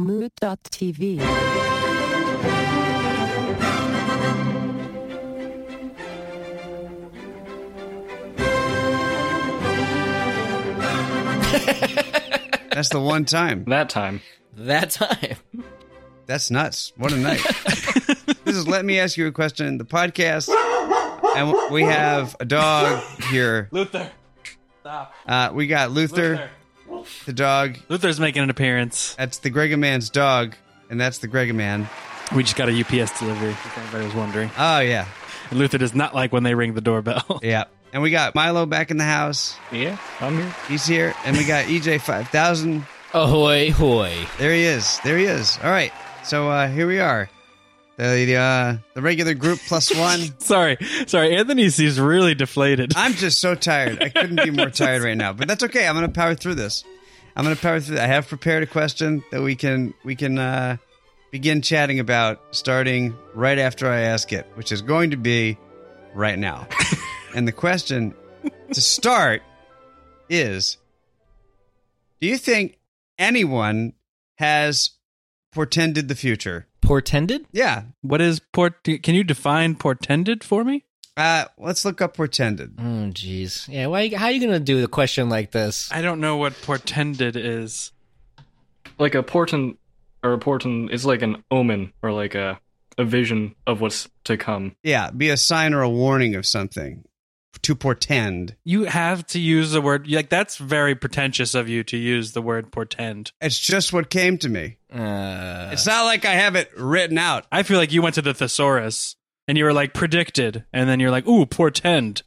Mood.tv. That's the one time. That time. That time. That's nuts. What a night. this is Let Me Ask You a Question, the podcast. And we have a dog here. Luther. Stop. Uh, we got Luther, the dog. Luther's making an appearance. That's the Gregaman's dog. And that's the Gregaman. We just got a UPS delivery, if anybody was wondering. Oh, yeah. And Luther does not like when they ring the doorbell. Yeah. And we got Milo back in the house. Yeah, I'm here. He's here. And we got EJ 5000. Ahoy, hoy. There he is. There he is. All right. So uh, here we are. The uh, the regular group plus one. sorry, sorry. Anthony seems really deflated. I'm just so tired. I couldn't be more tired right now. But that's okay. I'm going to power through this. I'm going to power through. I have prepared a question that we can we can uh, begin chatting about starting right after I ask it, which is going to be right now. and the question to start is: Do you think anyone has portended the future? Portended? Yeah. What is port? Can you define portended for me? Uh, let's look up portended. Oh, jeez. Yeah, why, how are you going to do a question like this? I don't know what portended is. Like a portent or a portent is like an omen or like a a vision of what's to come. Yeah, be a sign or a warning of something. To portend. You have to use the word like that's very pretentious of you to use the word portend. It's just what came to me. Uh, It's not like I have it written out. I feel like you went to the thesaurus and you were like predicted, and then you're like, ooh, portend.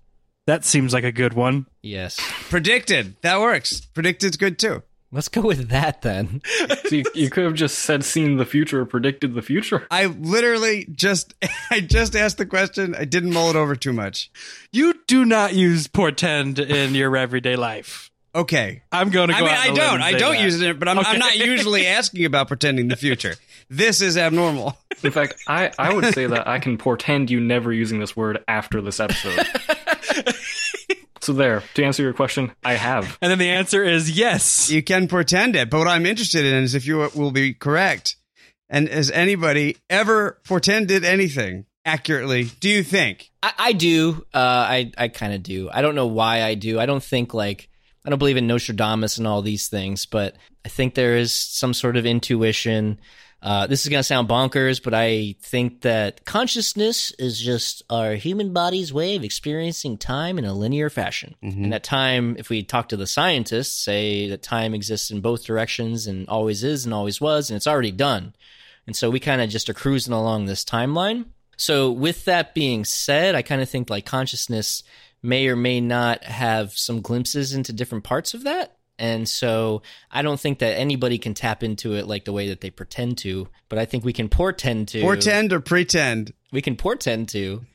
That seems like a good one. yes. Predicted. That works. Predicted's good too. Let's go with that then. So you, you could have just said seen the future or predicted the future. I literally just I just asked the question. I didn't mull it over too much. You do not use portend in your everyday life. Okay. I'm going to go I mean, out I on a limb don't. I don't that. use it, but I'm, I'm not usually asking about pretending the future. This is abnormal. In fact, I, I would say that I can portend you never using this word after this episode. so there, to answer your question, I have. And then the answer is yes. You can portend it, but what I'm interested in is if you will be correct. And has anybody ever portended anything accurately? Do you think? I, I do. Uh, I I kind of do. I don't know why I do. I don't think like I don't believe in Nostradamus and all these things, but I think there is some sort of intuition. Uh, this is gonna sound bonkers, but I think that consciousness is just our human body's way of experiencing time in a linear fashion. And that time, if we talk to the scientists, say that time exists in both directions and always is and always was, and it's already done. And so we kind of just are cruising along this timeline. So, with that being said, I kind of think like consciousness may or may not have some glimpses into different parts of that. And so, I don't think that anybody can tap into it like the way that they pretend to, but I think we can portend to Portend or pretend? we can portend to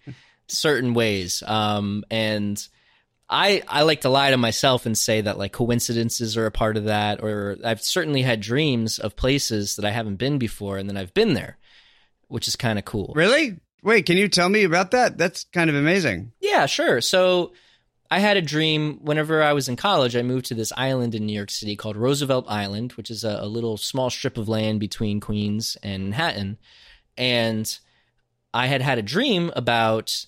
certain ways. Um, and I I like to lie to myself and say that like coincidences are a part of that, or I've certainly had dreams of places that I haven't been before, and then I've been there, which is kind of cool. Really? Wait, can you tell me about that? That's kind of amazing. Yeah, sure. So I had a dream whenever I was in college. I moved to this island in New York City called Roosevelt Island, which is a, a little small strip of land between Queens and Manhattan. And I had had a dream about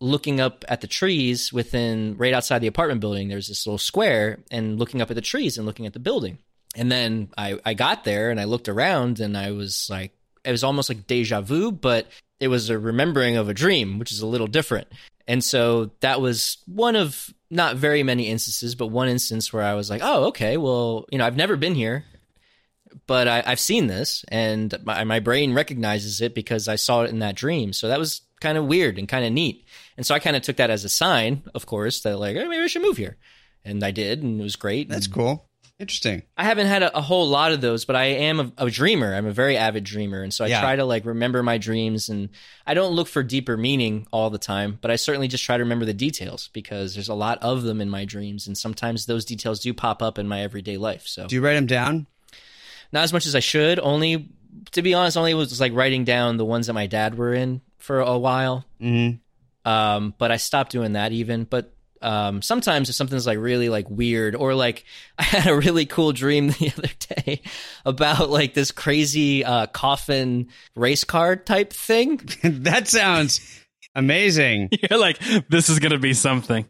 looking up at the trees within right outside the apartment building. There's this little square and looking up at the trees and looking at the building. And then I, I got there and I looked around and I was like, it was almost like deja vu, but it was a remembering of a dream, which is a little different. And so that was one of not very many instances, but one instance where I was like, oh, okay, well, you know, I've never been here, but I, I've seen this and my, my brain recognizes it because I saw it in that dream. So that was kind of weird and kind of neat. And so I kind of took that as a sign, of course, that like, hey, maybe I should move here. And I did, and it was great. That's And cool. Interesting. I haven't had a, a whole lot of those, but I am a, a dreamer. I'm a very avid dreamer, and so I Yeah. try to like remember my dreams. And I don't look for deeper meaning all the time, but I certainly just try to remember the details because there's a lot of them in my dreams, and sometimes those details do pop up in my everyday life. So Do you write them down? not as much as I should. Only to be honest, only was like writing down the ones that my dad were in for a while. Mm-hmm. Um, but I stopped doing that even. But um, sometimes if something's like really like weird or like I had a really cool dream the other day about like this crazy uh, coffin race car type thing. that sounds amazing. You're like, this is gonna be something.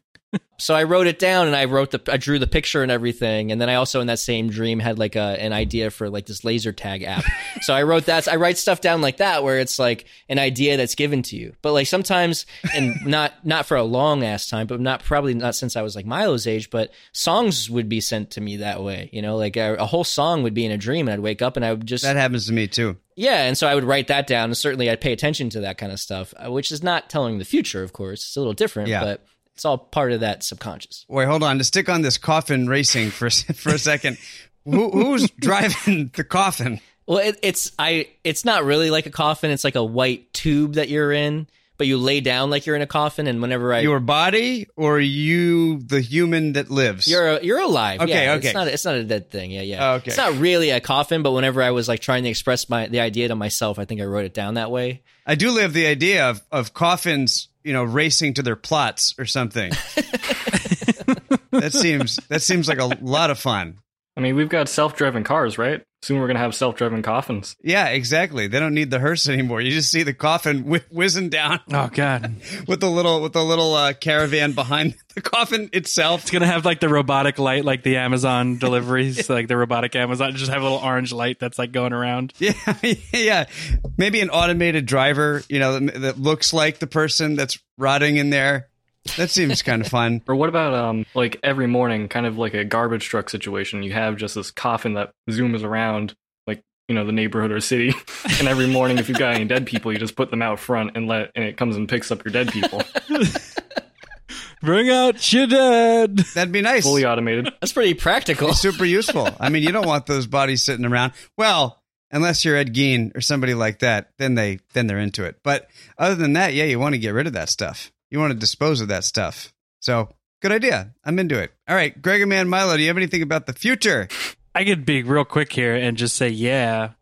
So I wrote it down and I wrote the I drew the picture and everything and then I also in that same dream had like a an idea for like this laser tag app. so I wrote that I write stuff down like that where it's like an idea that's given to you. But like sometimes and not not for a long ass time, but not probably not since I was like Milo's age, but songs would be sent to me that way, you know, like a, a whole song would be in a dream and I'd wake up and I would just That happens to me too. yeah, and so I would write that down, and certainly I'd pay attention to that kind of stuff, uh, which is not telling the future, of course. It's a little different, Yeah. but it's all part of that subconscious. Wait, hold on. To stick on this coffin racing for for a second. Who, who's driving the coffin? Well, it, it's I. It's not really like a coffin. It's like a white tube that you're in, but you lay down like you're in a coffin. And whenever I, Your body or you, the human that lives? you're you're alive. Okay, yeah, okay. It's not it's not a dead thing. Yeah, yeah. Okay. It's not really a coffin, but whenever I was like trying to express my the idea to myself, I think I wrote it down that way. I do live the idea of, of coffins, you know, racing to their plots or something. that seems that seems like a lot of fun. I mean, we've got self-driven cars, right? Soon we're gonna have self-driven coffins. Yeah, exactly. They don't need the hearse anymore. You just see the coffin whi whizzing down Oh god, with the little with the little uh, caravan behind the coffin itself. it's gonna have like the robotic light, like the Amazon deliveries, like the robotic Amazon. Just have a little orange light that's like going around. Yeah, yeah. Maybe an automated driver, you know, that, that looks like the person that's rotting in there. That seems kind of fun. Or what about um like every morning, kind of like a garbage truck situation? You have just this coffin that zooms around, like you know the neighborhood or city, and every morning, if you've got any dead people, you just put them out front and let and it comes and picks up your dead people, Bring out your dead. That'd be nice. fully automated. That's pretty practical. super useful. I mean, you don't want those bodies sitting around. Well, unless you're Ed Gein or somebody like that, then they then they're into it. But other than that, yeah, you want to get rid of that stuff. You want to dispose of that stuff. So good idea. I'm into it. All right, Gregor Man Milo, do you have anything about the future? I could be real quick here and just say yeah,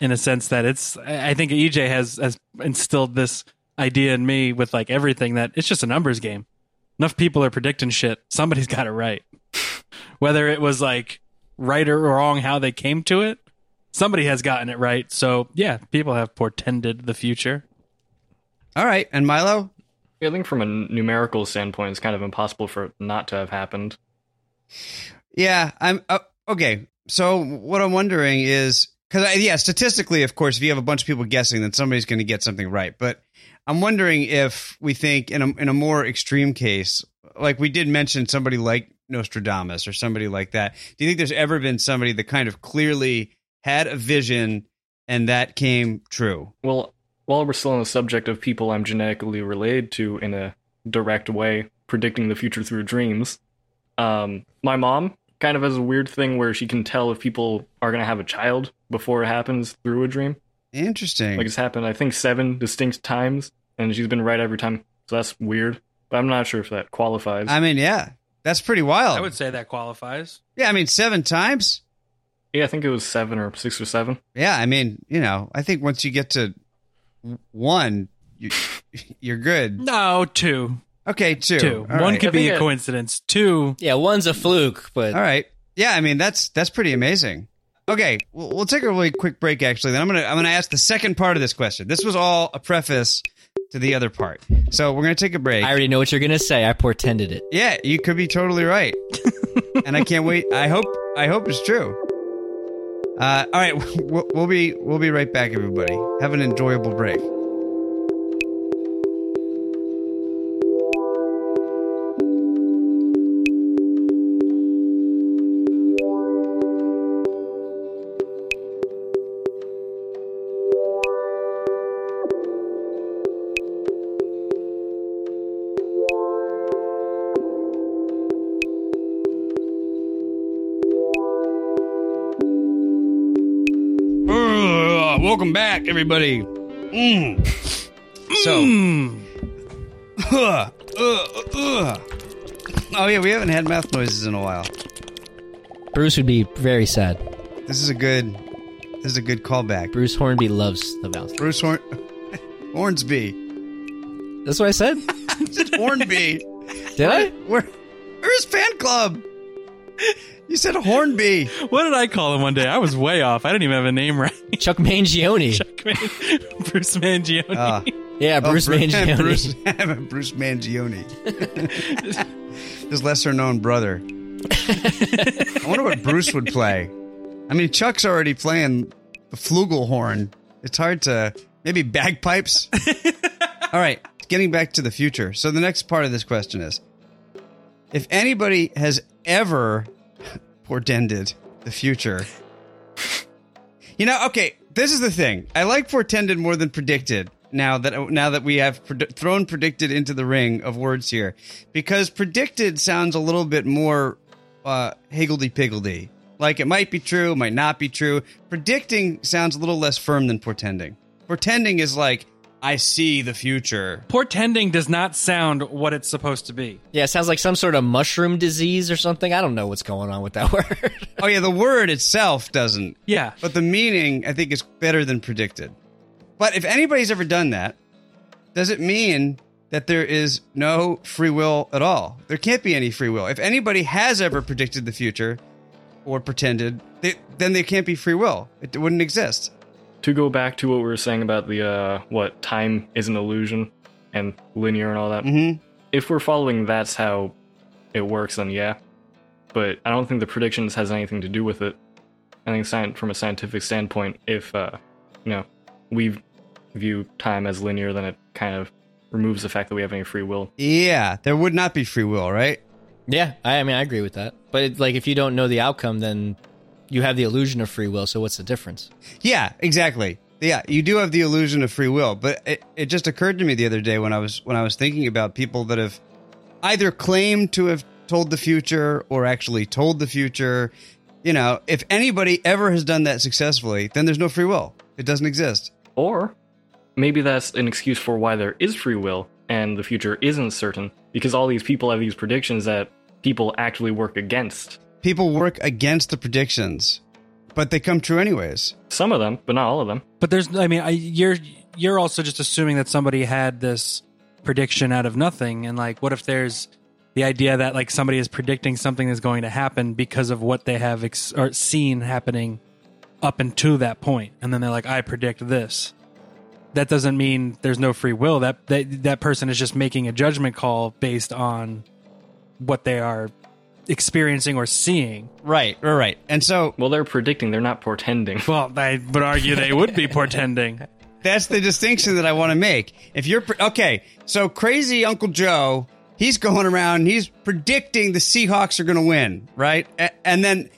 in a sense that it's. I I think EJ has has instilled this idea in me with like everything that it's just a numbers game. Enough people are predicting shit. Somebody's got it right. Whether it was like right or wrong how they came to it, somebody has gotten it right. So yeah, people have portended the future. All right, and Milo? I think from a numerical standpoint, it's kind of impossible for it not to have happened. Yeah, I'm uh, okay. So what I'm wondering is because yeah, statistically, of course, if you have a bunch of people guessing, then somebody's going to get something right. But I'm wondering if we think in a in a more extreme case, like we did mention somebody like Nostradamus or somebody like that. Do you think there's ever been somebody that kind of clearly had a vision and that came true? Well, while we're still on the subject of people I'm genetically related to in a direct way, predicting the future through dreams, um, my mom kind of has a weird thing where she can tell if people are going to have a child before it happens through a dream. Interesting. Like it's happened, I think, seven distinct times, and she's been right every time. So that's weird. But I'm not sure if that qualifies. I mean, yeah, that's pretty wild. I would say that qualifies. yeah, I mean, seven times. yeah, I think it was seven or six or seven. Yeah, I mean, you know, I think once you get to one, you, you're good. No, two. Okay, two. Two. All One right. could be a it- coincidence. Two. Yeah, one's a fluke, but All right. Yeah, I mean that's that's pretty amazing. Okay, we'll, we'll take a really quick break. Actually, then I'm gonna I'm gonna ask the second part of this question. This was all a preface to the other part, so we're gonna take a break. I already know what you're gonna say. I portended it. yeah, you could be totally right, and I can't wait. I hope I hope it's true. Uh, all right, we'll, we'll be we'll be right back, everybody. Have an enjoyable break. Welcome back, everybody. Mm. So, uh, uh, uh. oh yeah, we haven't had mouth noises in a while. Bruce would be very sad. This is a good, this is a good callback. Bruce Hornby loves the mouth. Bruce Horn, Hornsby, That's what I said. Hornby. Did I? Where, where's fan club? You said Hornby. What did I call him one day? I was way off. I didn't even have a name right. Chuck Mangione. Chuck Mangione. Bruce Mangione. Ah. Yeah, Bruce Oh, Mangione. Bruce, Bruce Mangione. His lesser known brother. I wonder what Bruce would play. I mean, Chuck's already playing the flugelhorn. It's hard to. Maybe bagpipes? All right, getting back to the future. So the next part of this question is if anybody has ever portended the future. You know, okay, this is the thing. I like portended more than predicted. Now that now that we have pred- thrown predicted into the ring of words here, because predicted sounds a little bit more uh, higgledy piggledy. Like it might be true, might not be true. Predicting sounds a little less firm than portending. Portending is like I see the future. Portending does not sound what it's supposed to be. Yeah, it sounds like some sort of mushroom disease or something. I don't know what's going on with that word. Oh yeah, the word itself doesn't. Yeah. But the meaning, I think, is better than predicted. But if anybody's ever done that, does it mean that there is no free will at all? There can't be any free will. If anybody has ever predicted the future or pretended, they, then there can't be free will. It wouldn't exist. To go back to what we were saying about the uh, what time is an illusion and linear and all that. hmm If we're following that's how it works, then yeah. But I don't think the predictions has anything to do with it. I think sci- from a scientific standpoint, if uh, you know we view time as linear, then it kind of removes the fact that we have any free will. Yeah, there would not be free will, right? yeah, I, I mean, I agree with that. But it, like, if you don't know the outcome, then you have the illusion of free will. So what's the difference? Yeah, exactly. Yeah, you do have the illusion of free will, but it, it just occurred to me the other day when I was when I was thinking about people that have either claimed to have told the future or actually told the future. You know, if anybody ever has done that successfully, then there's no free will. It doesn't exist. Or maybe that's an excuse for why there is free will and the future isn't certain because all these people have these predictions that people actually work against. People work against the predictions, but they come true anyways. Some of them, but not all of them. But there's, I mean, I, you're you're also just assuming that somebody had this prediction out of nothing, and like, what if there's the idea that like somebody is predicting something is going to happen because of what they have ex- or seen happening up until that point, and then they're like, I predict this. That doesn't mean there's no free will. That that that person is just making a judgment call based on what they are experiencing or seeing. Right, right, right. And so Well, they're predicting, they're not portending. Well, I would argue they would be portending. That's the distinction that I want to make. If you're pre- okay, so crazy Uncle Joe, he's going around, he's predicting the Seahawks are going to win, right? A- and then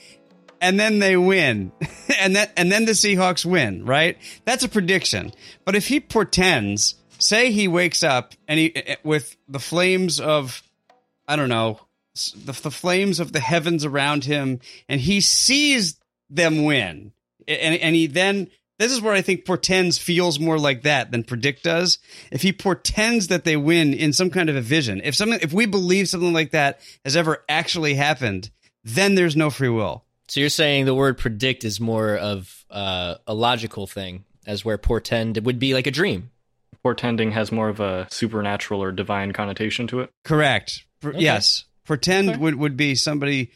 and then they win. and then and then the Seahawks win, right? That's a prediction. But if he portends, say he wakes up and he eh, with the flames of I don't know, s- the, the flames of the heavens around him and he sees them win. And and he then this is where I think portends feels more like that than predict does. If he portends that they win in some kind of a vision, if something, if we believe something like that has ever actually happened, then there's no free will. So you're saying the word predict is more of uh, a logical thing, as where portend would be like a dream. Portending has more of a supernatural or divine connotation to it. Correct. Okay. Yes, pretend Okay. would would be somebody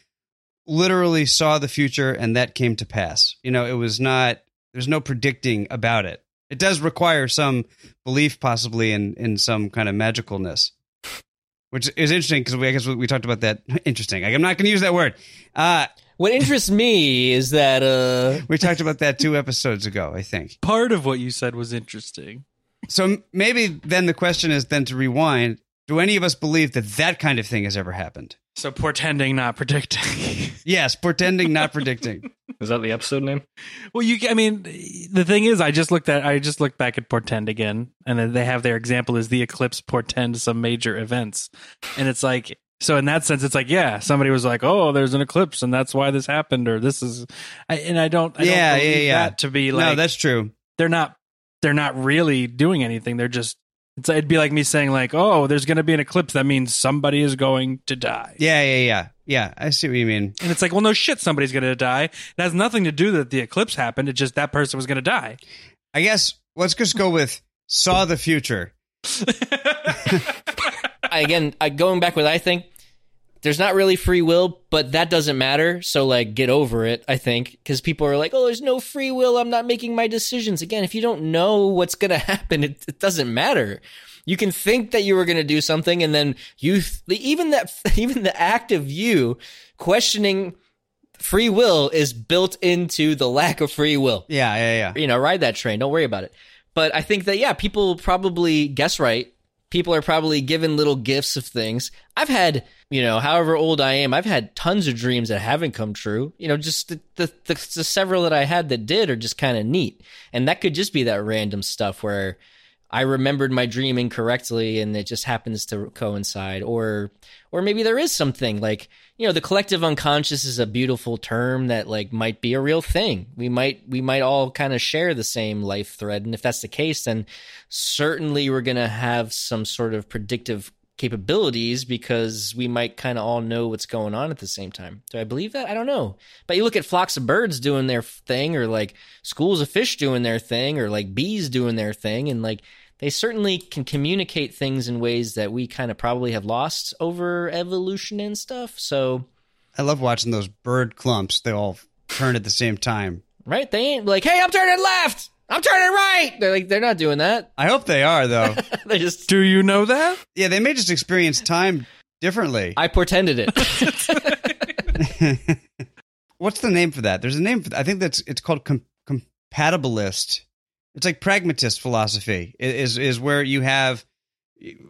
literally saw the future and that came to pass. You know, it was not. There's no predicting about it. It does require some belief, possibly in in some kind of magicalness, which is interesting because we I guess we talked about that. Interesting. I'm not going to use that word. Uh, What interests me is that uh, we talked about that two episodes ago, I think. Part of what you said was interesting. So maybe then the question is then to rewind. Do any of us believe that that kind of thing has ever happened? So portending, not predicting. Yes, pretending, not predicting. Is that the episode name? well, you. I mean, the thing is, I just looked at. I just looked back at portend again, and they have their example is the eclipse portend some major events, and it's like. So in that sense, it's like, yeah, somebody was like, "Oh, there's an eclipse, and that's why this happened," or "This is," I, and I don't, I Yeah, don't yeah, believe yeah. that to be no, that's true. they're not, they're not really doing anything. They're just, it's, it'd be like me saying like, "Oh, there's going to be an eclipse. That means somebody is going to die." Yeah, yeah, yeah, yeah. I see what you mean. And it's like, well, no shit, somebody's going to die. It has nothing to do that the eclipse happened. It's just that person was going to die. I guess let's just go with saw the future. again, I, going back with I think there's not really free will, but that doesn't matter. So like, get over it. I think because people are like, oh, there's no free will. I'm not making my decisions. Again, if you don't know what's gonna happen, it, it doesn't matter. You can think that you were gonna do something, and then you even that even the act of you questioning free will is built into the lack of free will. Yeah, yeah, yeah. You know, ride that train. Don't worry about it. But I think that yeah, people probably guess right. People are probably given little gifts of things. I've had, you know, however old I am, I've had tons of dreams that haven't come true. You know, just the the, the, the several that I had that did are just kind of neat. And that could just be that random stuff where I remembered my dream incorrectly and it just happens to coincide or or maybe there is something like you know the collective unconscious is a beautiful term that like might be a real thing we might we might all kind of share the same life thread and if that's the case then certainly we're going to have some sort of predictive capabilities because we might kind of all know what's going on at the same time. Do I believe that? I don't know. But you look at flocks of birds doing their thing or like schools of fish doing their thing or like bees doing their thing and like they certainly can communicate things in ways that we kind of probably have lost over evolution and stuff. So I love watching those bird clumps. They all turn at the same time. Right? They ain't like, "Hey, I'm turning left." I'm turning right. They're like they're not doing that. I hope they are though. they just Do you know that? yeah, they may just experience time differently. I portended it. What's the name for that? There's a name for that. I think that's it's called com- compatibilist. It's like pragmatist philosophy. Is is where you have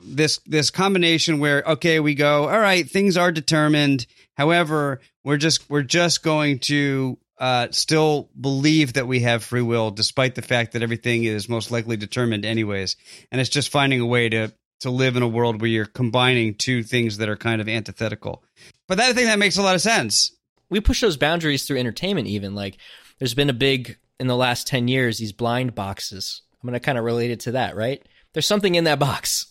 this this combination where okay, we go, all right, things are determined. However, we're just we're just going to uh, still believe that we have free will, despite the fact that everything is most likely determined anyways. And it's just finding a way to to live in a world where you're combining two things that are kind of antithetical. But that, I think that makes a lot of sense. we push those boundaries through entertainment even like there's been a big in the last 10 years these blind boxes. I'm going to kind of relate it to that right? There's something in that box.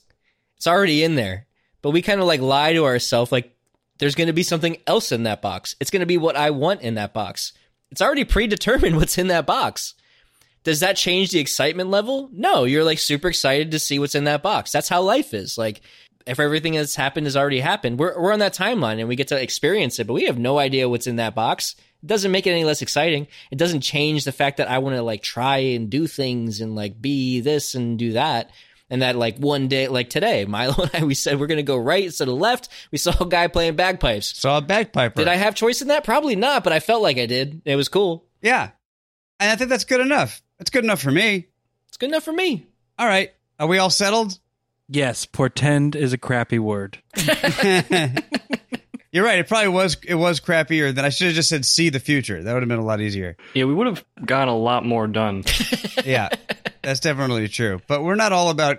It's already in there. But we kind of like lie to ourselves like there's going to be something else in that box. It's going to be what i want in that box. It's already predetermined what's in that box. Does that change the excitement level? No you're like super excited to see what's in that box. That's how life is. Like if everything that's happened has already happened, we're we're on that timeline and we get to experience it, but we have no idea what's in that box. It doesn't make it any less exciting. It doesn't change the fact that I want to like try and do things and like be this and do that. And that like one day, like today, Milo and I, we said we're gonna go right instead of left. We saw a guy playing bagpipes. Saw a bagpiper. Did I have choice in that? Probably not, but I felt like I did. It was cool. Yeah. And I think that's good enough. That's good enough for me. It's good enough for me. All right. Are we all settled? Yes, portend is a crappy word. You're right. It probably was it was crappier than I should have just said see the future. That would have been a lot easier. Yeah, we would have gotten a lot more done. Yeah. that's definitely true. But we're not all about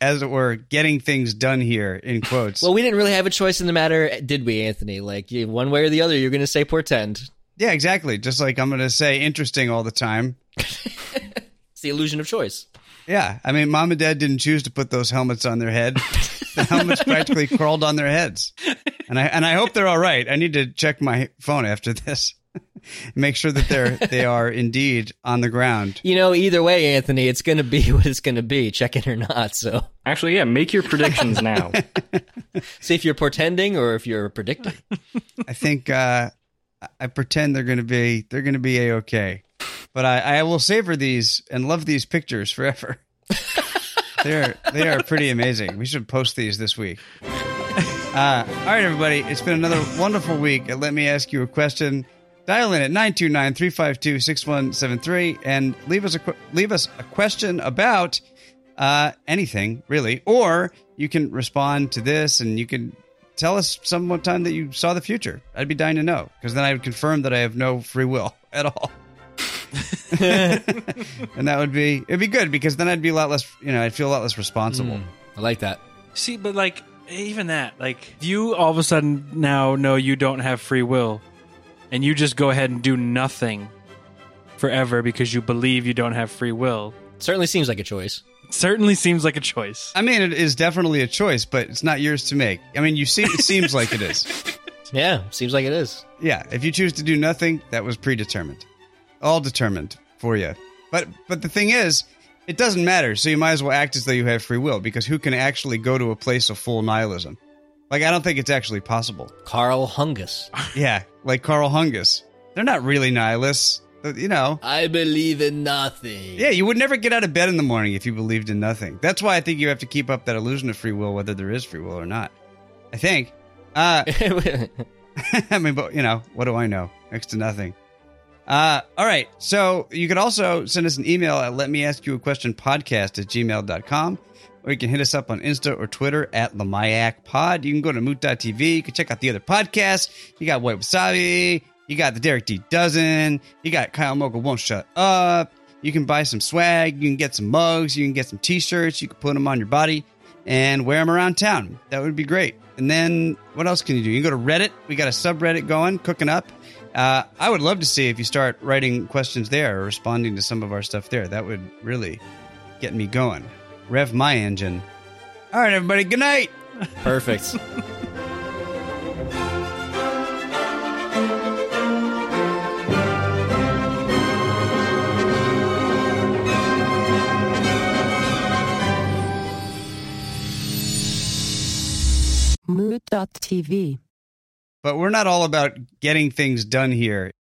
as it were getting things done here in quotes. Well, we didn't really have a choice in the matter, did we, Anthony? Like one way or the other, you're gonna say portend. yeah, exactly. Just like I'm going to say interesting all the time. It's the illusion of choice. Yeah. I mean, mom and dad didn't choose to put those helmets on their head. the helmets practically crawled on their heads. And I and I hope they're all right. I need to check my phone after this. Make sure that they're they are indeed on the ground. You know, either way, Anthony, it's going to be what it's going to be, check it or not. So, Actually, yeah, make your predictions now. see if you're portending or if you're predicting. I think uh, I pretend they're going to be they're going to be a okay, but I, I will savor these and love these pictures forever. They're they are pretty amazing. We should post these this week. Uh, all right, everybody. It's been another wonderful week. Let me ask you a question. Dial in at 929-352-6173 and leave us a leave us a question about uh, anything really, or you can respond to this and you can tell us some time that you saw the future. I'd be dying to know because then I would confirm that I have no free will at all. and that would be it'd be good because then I'd be a lot less you know I'd feel a lot less responsible. I like that. See, but like even that, like if you all of a sudden now know you don't have free will, and you just go ahead and do nothing forever because you believe you don't have free will. Certainly seems like a choice. It certainly seems like a choice. I mean, it is definitely a choice, but it's not yours to make. I mean, you see, it seems like it is. Yeah, seems like it is. Yeah, if you choose to do nothing, that was predetermined, all determined for you. But but the thing is, it doesn't matter. So you might as well act as though you have free will because who can actually go to a place of full nihilism? Like, I don't think it's actually possible. Karl Hungus. Yeah, like Karl Hungus. They're not really nihilists. You know, I believe in nothing. yeah, you would never get out of bed in the morning if you believed in nothing. That's why I think you have to keep up that illusion of free will, whether there is free will or not. I think. Uh, I mean, but you know, what do I know? Next to nothing. Uh, all right. So you can also send us an email at let me ask you a question podcast at gmail.com. Or you can hit us up on Insta or Twitter at Lamayak Pod. You can go to moot.tv. You can check out the other podcasts. You got White Wasabi. You got the Derek D Dozen. You got Kyle Mogul Won't Shut Up. You can buy some swag. You can get some mugs. You can get some t shirts. You can put them on your body and wear them around town. That would be great. And then what else can you do? You can go to Reddit. We got a subreddit going, cooking up. Uh, I would love to see if you start writing questions there or responding to some of our stuff there. That would really get me going. Rev my engine. All right, everybody. Good night. Perfect. Mood.tv. But we're not all about getting things done here